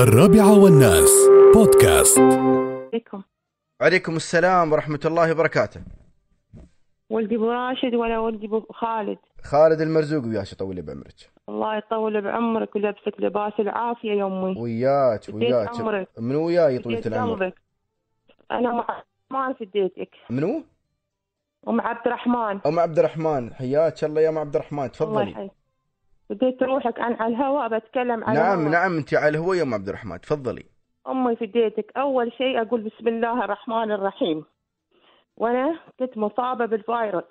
الرابعة والناس. بودكاست. عليكم. عليكم السلام ورحمة الله وبركاته. ولدي أبو راشد ولا ولدي أبو خالد. خالد المرزوق وياك يطول بعمرك. الله يطول بعمرك ويلبسك لباس العافية يا أمي. وياك وياك. عمرك. من وياي فديت العمر؟ قلبك. أنا مع ما فديتك منو؟ أم عبد الرحمن. أم عبد الرحمن. حياك الله يا أم عبد الرحمن الله تفضلي. يحييك. بديت روحك عن على الهواء بتكلم على نعم الهواء. نعم أنت على الهوى يا أم عبد الرحمن تفضلي. أمي فديتك أول شيء أقول بسم الله الرحمن الرحيم. وأنا كنت مصابة بالفيروس.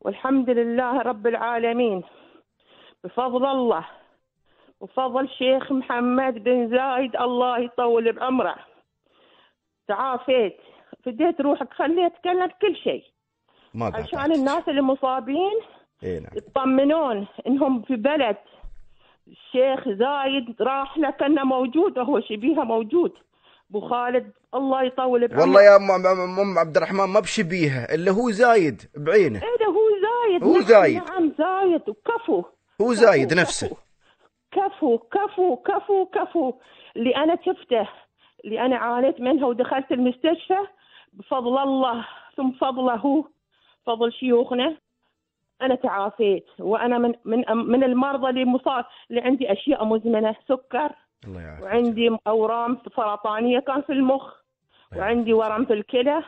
والحمد لله رب العالمين. بفضل الله. وفضل شيخ محمد بن زايد الله يطول بعمره. تعافيت. فديت روحك. خليه يتكلم كل شيء. ما عشان الناس اللي مصابين إيه نعم. يطمنون إنهم في بلد. الشيخ زايد راح له كانه موجود وهو شبيهه موجود. أبو خالد الله يطول بعمره. والله يا أم, أم عبد الرحمن ما بشبيهه إلا هو زايد بعينه. إيه هو زايد. هو نعم زايد. نعم زايد. وكفو. هو زايد كفو، نفسه. كفو كفو كفو كفو. اللي أنا شفته اللي أنا عانيت منها ودخلت المستشفى بفضل الله ثم فضله هو فضل شيوخنا. أنا تعافيت وأنا من من من المرضى اللي مصاب اللي عندي أشياء مزمنة سكر الله يعافيك. وعندي أورام سرطانية كان في المخ وعندي ورم في الكلى.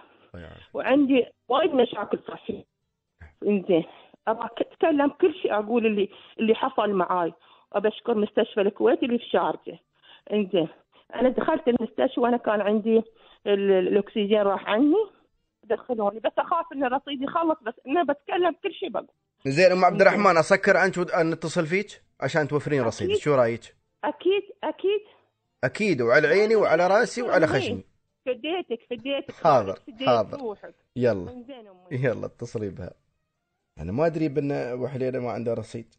وعندي وايد مشاكل صحيه إنزين. أبغى أتكلم كل شيء أقول اللي اللي حصل معاي وبشكر مستشفى الكويت اللي في شارجة. إنزين. أنا دخلت المستشفى وأنا كان عندي ال- الأكسجين راح عني دخلوني. بس أخاف إن رصيدي يخلص بس أنا بتكلم كل شيء بقول. زين أم عبد الرحمن أسكر عنك ود- نتصل فيك؟ عشان توفرين أكيد. شو رأيك؟ أكيد أكيد. أكيد وعلى عيني وعلى رأسي وعلى خشمي. فديتك فديتك حاضر، حاضر. روحك. يلا. يلا اتصلي بها. أنا ما أدري بأن وحليلة ما عنده رصيد.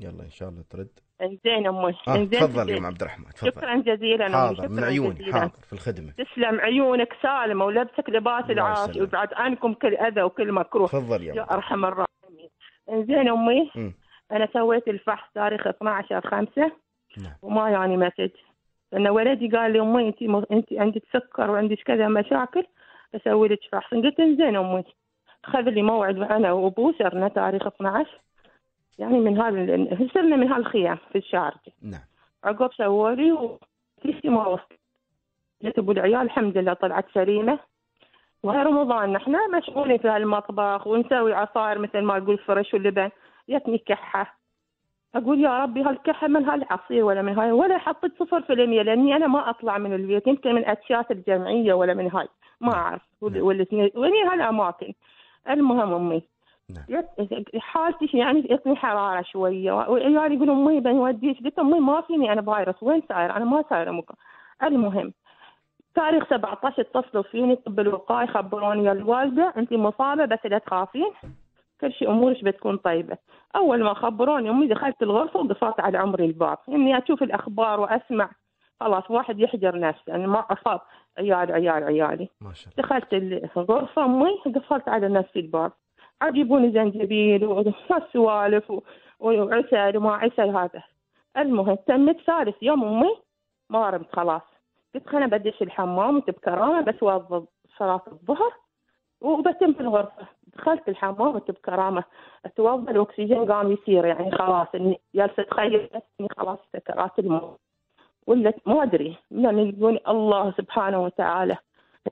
يلا إن شاء الله ترد. انزين أمي. آه انزين تفضل يا. ام عبد الرحمن تفضل. شكرا جزيلا أمي حاضر من شكرا عيوني جزيلا. حاضر في الخدمة. تسلم عيونك سالمة ولبسك لباس العافية. ويبعد عنكم كل أذى وكل مكروه. تفضل يا أرحم الراحمين. انزين أمي مم. أنا سويت الفحص تاريخ 12 5 نعم. وما ياني message لأن ولدي قال لي أمي انت م... انت عندك سكر وعندك كذا مشاكل أسوي لك فحص. قلت انزين أمي خذ لي موعد أنا وابوه صرنا تاريخ 12 يعني من هذا صرنا من هالخيام في الشارجه نعم. عقب سووا لي وكل شيء ما وصل. جت أبو العيال الحمد لله طلعت سليمة. وهي رمضان نحن مشغولين في هالمطبخ ونسوي عصائر مثل ما تقول فرش واللبن. جتني كحة. أقول يا ربي هالكحة من هالعصير ولا من هاي؟ ولا حطيت صفر في المية لأني أنا ما أطلع من البيت. يمكن من أتشات الجمعية ولا من هاي. ما أعرف. وال- والاثنين وين هالأماكن. المهم أمي. نعم. حالتي يعني يعطني حرارة شوية. وعيالي يقولوا امي بنوديك قلت؟ امي ما فيني أنا فيروس. وين صاير أنا ما صايره المهم تاريخ 17 اتصلوا فيني طب الوقاية خبروني يا الوالدة. انت مصابة بس لا تخافين. كل شيء أمورك بتكون طيبة. أول ما خبروني أمي دخلت الغرفة وقفلت على عمري الباب. إني أشوف الأخبار وأسمع. خلاص واحد يحجر نفسه. يعني ما أصاب. عيال عيال عيالي. ما شاء الله. دخلت الغرفة أمي قفلت على نفسي الباب. عجبوني زنجبيل وسوالف وعسل وما عسل هذا. المهم تمت ثالث يوم أمي ما رمت خلاص. قلت خلنا بدش الحمام وانت بكرامة بس صلاة الظهر. وبتم في الغرفة. دخلت الحمام وانت بكرامة اتوضا الأكسجين قام يصير يعني خلاص. إني جالسة أتخيل أني خلاص سكرات الموت. ولا ما أدري. يعني يقول الله سبحانه وتعالى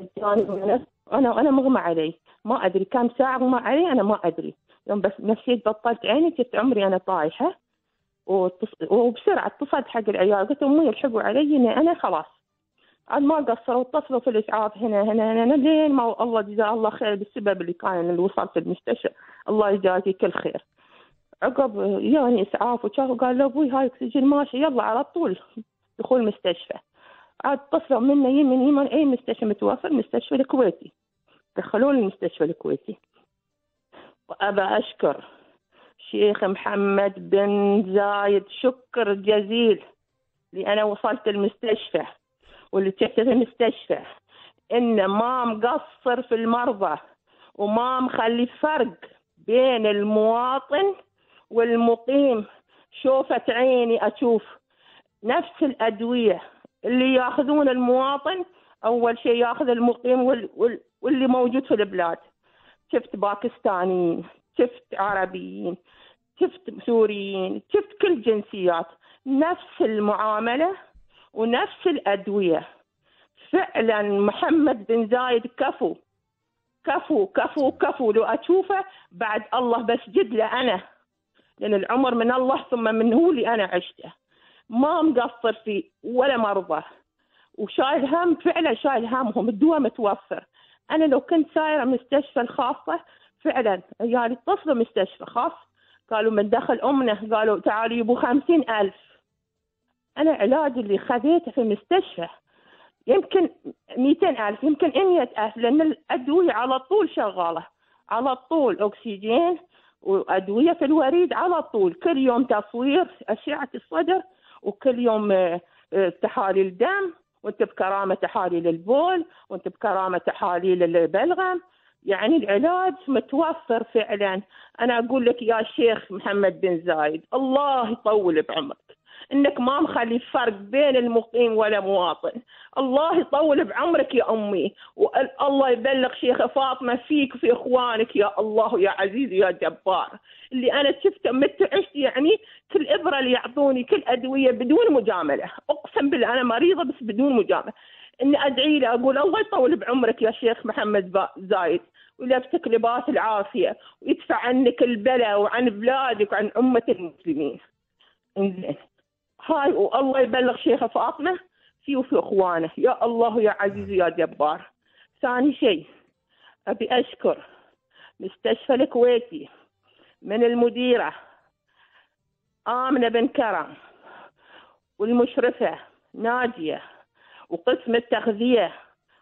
اداني من- أنا أنا مغمى علي. ما أدري كم ساعة مغمى علي أنا ما أدري. يوم بس نسيت بطلت عيني كنت عمري أنا طايحة. وبسرعة اتصلت حق العيال قلت أمي الحقوا علي اني أنا خلاص. عاد ما قصروا اتصلوا في الإسعاف هنا هنا هنا, هنا لين ما الله جزاه الله خير بالسبب اللي كان اللي وصلت المستشفى. الله يجازيه كل خير. عقب ياني اسعاف وشافوا قال له أبوي هاي أكسجين ماشي يلا على طول. دخول مستشفى. عاد اتصلوا منا يمين يمين أي مستشفى متوفر؟ مستشفى الكويتي. دخلوني المستشفى الكويتي. وأبى أشكر شيخ محمد بن زايد. شكر جزيل اللي أنا وصلت المستشفى واللي في المستشفى. انه ما مقصر في المرضى وما مخلي فرق بين المواطن والمقيم. شوفت عيني أشوف نفس الأدوية اللي ياخذون المواطن أول شيء ياخذ المقيم وال... وال... واللي موجود في البلاد. شفت باكستانيين شفت عربيين شفت سوريين شفت كل جنسيات. نفس المعاملة ونفس الأدوية. فعلا محمد بن زايد كفو. كفو كفو كفو. لو أشوفه بعد الله بسجد له أنا. لأن العمر من الله ثم من هو اللي أنا عشته. ما مقصر فيه ولا مرضى. وشايل هم فعلا شايل همهم الدواء متوفر. أنا لو كنت سايرة مستشفى الخاصة فعلا عيالي اتصلوا مستشفى خاص. قالوا من دخل أمنا قالوا تعالوا يبوا خمسين ألف. أنا علاجي اللي خذيته في المستشفى يمكن ميتين ألف يمكن مية ألف لأن الأدوية على طول شغالة. على طول أكسجين وأدوية في الوريد على طول. كل يوم تصوير أشعة الصدر وكل يوم آه، آه، تحاليل دم وانت بكرامة تحاليل البول وانت بكرامة تحاليل البلغم. يعني العلاج متوفر فعلا. أنا أقول لك يا شيخ محمد بن زايد الله يطول بعمرك. إنك ما مخلي فرق بين المقيم ولا مواطن. الله يطول بعمرك يا أمي والله يبلغ شيخ فاطمة فيك وفي إخوانك يا الله يا عزيز يا جبار. اللي أنا شفته متى عشت يعني كل إبرة اللي يعطوني كل أدوية بدون مجاملة. أقسم بالله أنا مريضة بس بدون مجاملة. اني أدعي له أقول الله يطول بعمرك يا شيخ محمد زايد ويلبسك لباس العافية ويدفع عنك البلاء وعن بلادك وعن أمة المسلمين. هاي والله يبلغ شيخة فاطمة في وفي إخوانه يا الله يا عزيز يا جبار. ثاني شيء أبي أشكر مستشفى الكويتي من المديرة آمنة بن كرم والمشرفة ناجية وقسم التغذية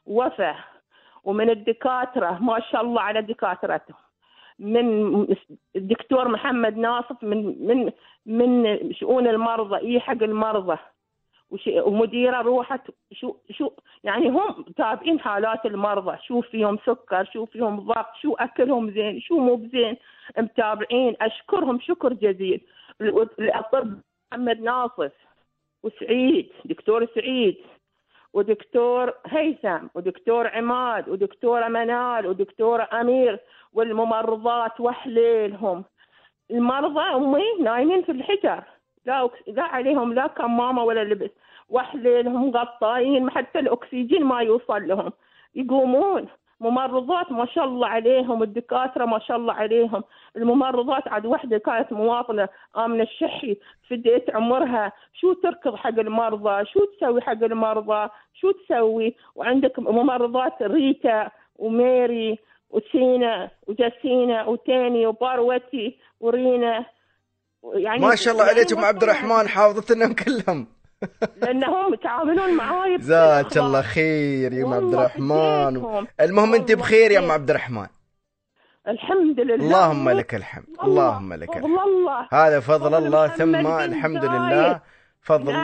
وفا ومن الدكاترة ما شاء الله على دكاترتهم من الدكتور محمد ناصف من من من شؤون المرضى اي حق المرضى؟ ومديرة روحت شو شو يعني هم تابعين حالات المرضى شو فيهم سكر شو فيهم ضغط شو أكلهم زين شو مو بزين متابعين أشكرهم شكر جزيل. الاطباء محمد ناصف وسعيد دكتور سعيد ودكتور هيثم ودكتور عماد ودكتورة منال ودكتورة أمير والممرضات وحليلهم. المرضى أمي نايمين في الحجر. لا لا عليهم لا كمامة ولا لبس. وحليلهم غطاين حتى الأكسجين ما يوصل لهم. يقومون. ممرضات ما شاء الله عليهم الدكاترة ما شاء الله عليهم. الممرضات عاد وحدة كانت مواطنة آمنة الشحي فديت عمرها. شو تركض حق المرضى؟ شو تسوي حق المرضى؟ شو تسوي؟ وعندك ممرضات ريتا وميري. وسينا وجسينا وتاني وباروتي ورينا. يعني ما شاء الله يعني عليك ام عبد الرحمن وصلنا- حافظتنهم كلهم لأنهم يتعاملون معاي جزاك. الله خير يا أم عبد الرحمن. المهم أنت بخير يا أم. عبد الرحمن. الحمد لله. اللهم لك الحمد. اللهم لك الحمد. هذا فضل الله ثم الحمد. لله. فضل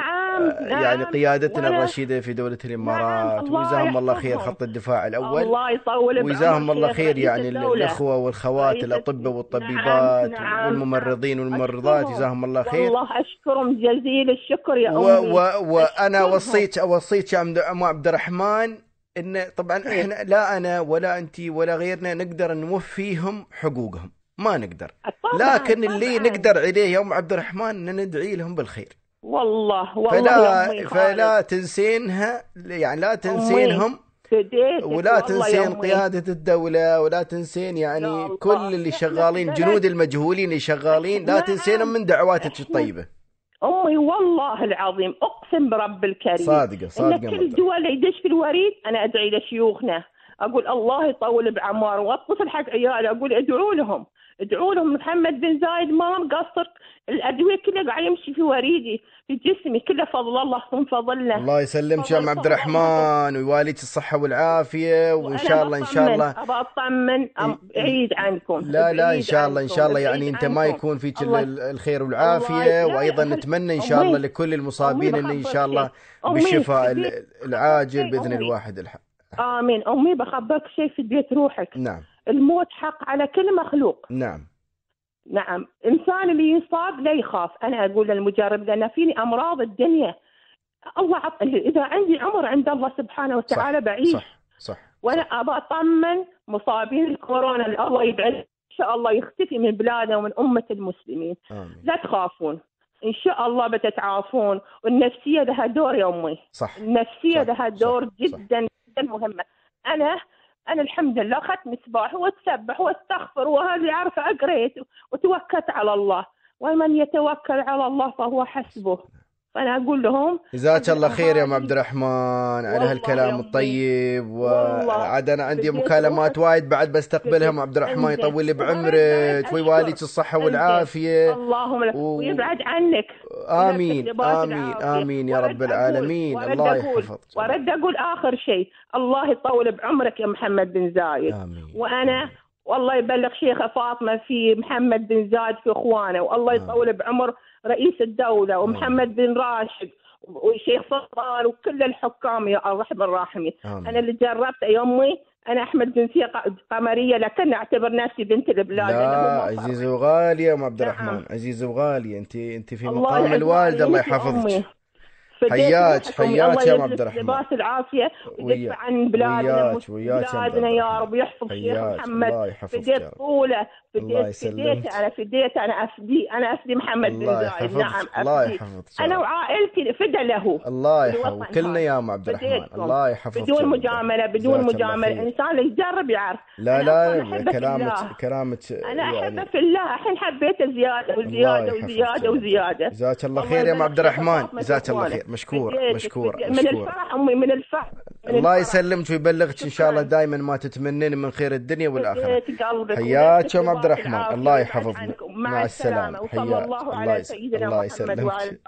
نعم، آه، يعني نعم. قيادتنا وأنا- الرشيدة في دولة الإمارات الله وجزاهم الله خير. خط الدفاع الأول الله يطول وجزاهم الله خير يعني. الأخوة والخوات الأطباء والطبيبات نعم، نعم، والممرضين نعم. والممرضات. جزاهم الله خير والله اشكرهم جزيل الشكر يا و أمي و وأنا أشكرهم. وصيت اوصيك يا أم عبد الرحمن إن طبعا إحنا لا أنا ولا أنت ولا غيرنا نقدر نوفيهم حقوقهم ما نقدر لكن اللي. نقدر عليه يا أم عبد الرحمن إن ندعي لهم بالخير والله والله فلا فلا تنسينها يعني لا تنسينهم ولا تنسين. قيادة الدولة ولا تنسين يعني. كل اللي شغالين جنود المجهولين اللي شغالين لا. تنسينهم من دعواتك الطيبة أمي والله العظيم أقسم برب الكريم صادقة إن صادقة كل. دول يدش في الوريد أنا أدعي لشيوخنا أقول الله يطول بعمار واتصل حق عيالي. أقول ادعوا لهم. ادعوا لهم. محمد بن زايد ما مقصر الأدوية كلها قاعد يمشي في وريدي في جسمي كله فضل الله من فضلنا. الله يسلمك يا أم عبد الرحمن. ويواليك الصحة والعافية وإن شاء الله إن شاء الله. ابى أطمن. بعيد عنكم. لا لا إن شاء الله إن شاء الله. يعني أنت ما. يكون فيك الخير لا، وأيضا نتمنى إن شاء الله لكل المصابين إن ان شاء الله بالشفاء العاجل بإذن. الواحد الح... آمين. امي بخبرك شيء في بيت روحك. نعم. الموت حق على كل مخلوق. نعم. نعم. إنسان اللي يصاب لا يخاف. أنا أقول للمجرب لأن فيني أمراض الدنيا. الله عط... إذا عندي عمر عند الله سبحانه وتعالى صح بعيش صح. صح. وأنا ابى أطمن مصابين الكورونا الله يبعد. إن شاء الله يختفي من بلادنا ومن أمة المسلمين. آمين. لا تخافون. إن شاء الله بتتعافون. والنفسية لها دور يا أمي. صح. النفسية صح، لها صح، دور صح. جدا. جدا مهمة. أنا أنا الحمد لله أخذت مسباح وأتسبح وأستغفر وهذه عارفة قريت وتوكلت على الله. ومن يتوكل على الله فهو حسبه. فأنا أقول لهم جزاك الله خير يا أم عبد الرحمن على هالكلام. الطيب. وعاد أنا عندي مكالمات. وايد بعد بستقبلها أم عبد الرحمن. يطول لي بعمرك ويواليك. الصحة. والعافية اللهم لك و- ويبعد عنك آمين آمين. آمين يا رب العالمين الله يحفظك وأرد أقول آخر شيء الله يطول بعمرك يا محمد بن زايد وأنا والله يبلغ شيخة فاطمة في محمد بن زايد في إخوانه والله. يطول بعمر رئيس الدولة ومحمد بن راشد والشيخ سلطان وكل الحكام يا الرحمن الراحمين. آمين. أنا اللي جربت يا أمي أنا أحمد جنسيه قمرية لكن أعتبر نفسي بنت البلاد. لا وغالية يا أم عبد نعم. الرحمن. عزيزة وغالية انت أنت في مقام يعز الوالدة الله يحفظك. حياك-. حياك الله يا يلبس عبد الرحمن. لباس العافية ويدفع عن بلادنا وياك- وياك بلادنا يا. رب ويحفظ شيخ محمد الله يحفظك فديت طولة الله فديت. فديت أنا فديت أنا أفدي أنا أفدي محمد بن الله زايد يحفظك نعم الله افدي يحفظك يا أنا. وعائلتي فدا له الله يحفظك كلنا. يا ام عبد الرحمن. الله يحفظك بدون. مجاملة بدون الله مجاملة. الإنسان اللي يجرب يعرف لا لا كلامك الله. كلامك أنا احبه يعني في الله الحين حبيته زياده الله وزيادة يحفظك يا وزياده. وزيادة جزاك الله الله خير يا ام عبد الرحمن جزاك الله. خير مشكور مشكور. من الفرح أمي من الفرح من الله. يسلمك ويبلغك إن شاء الله. دائما ما تتمنين من خير الدنيا والآخرة قلبك حياك يا أم عبد الرحمن الله يحفظك. مع السلامة وصلى حياك الله الله على الله محمد يسلمك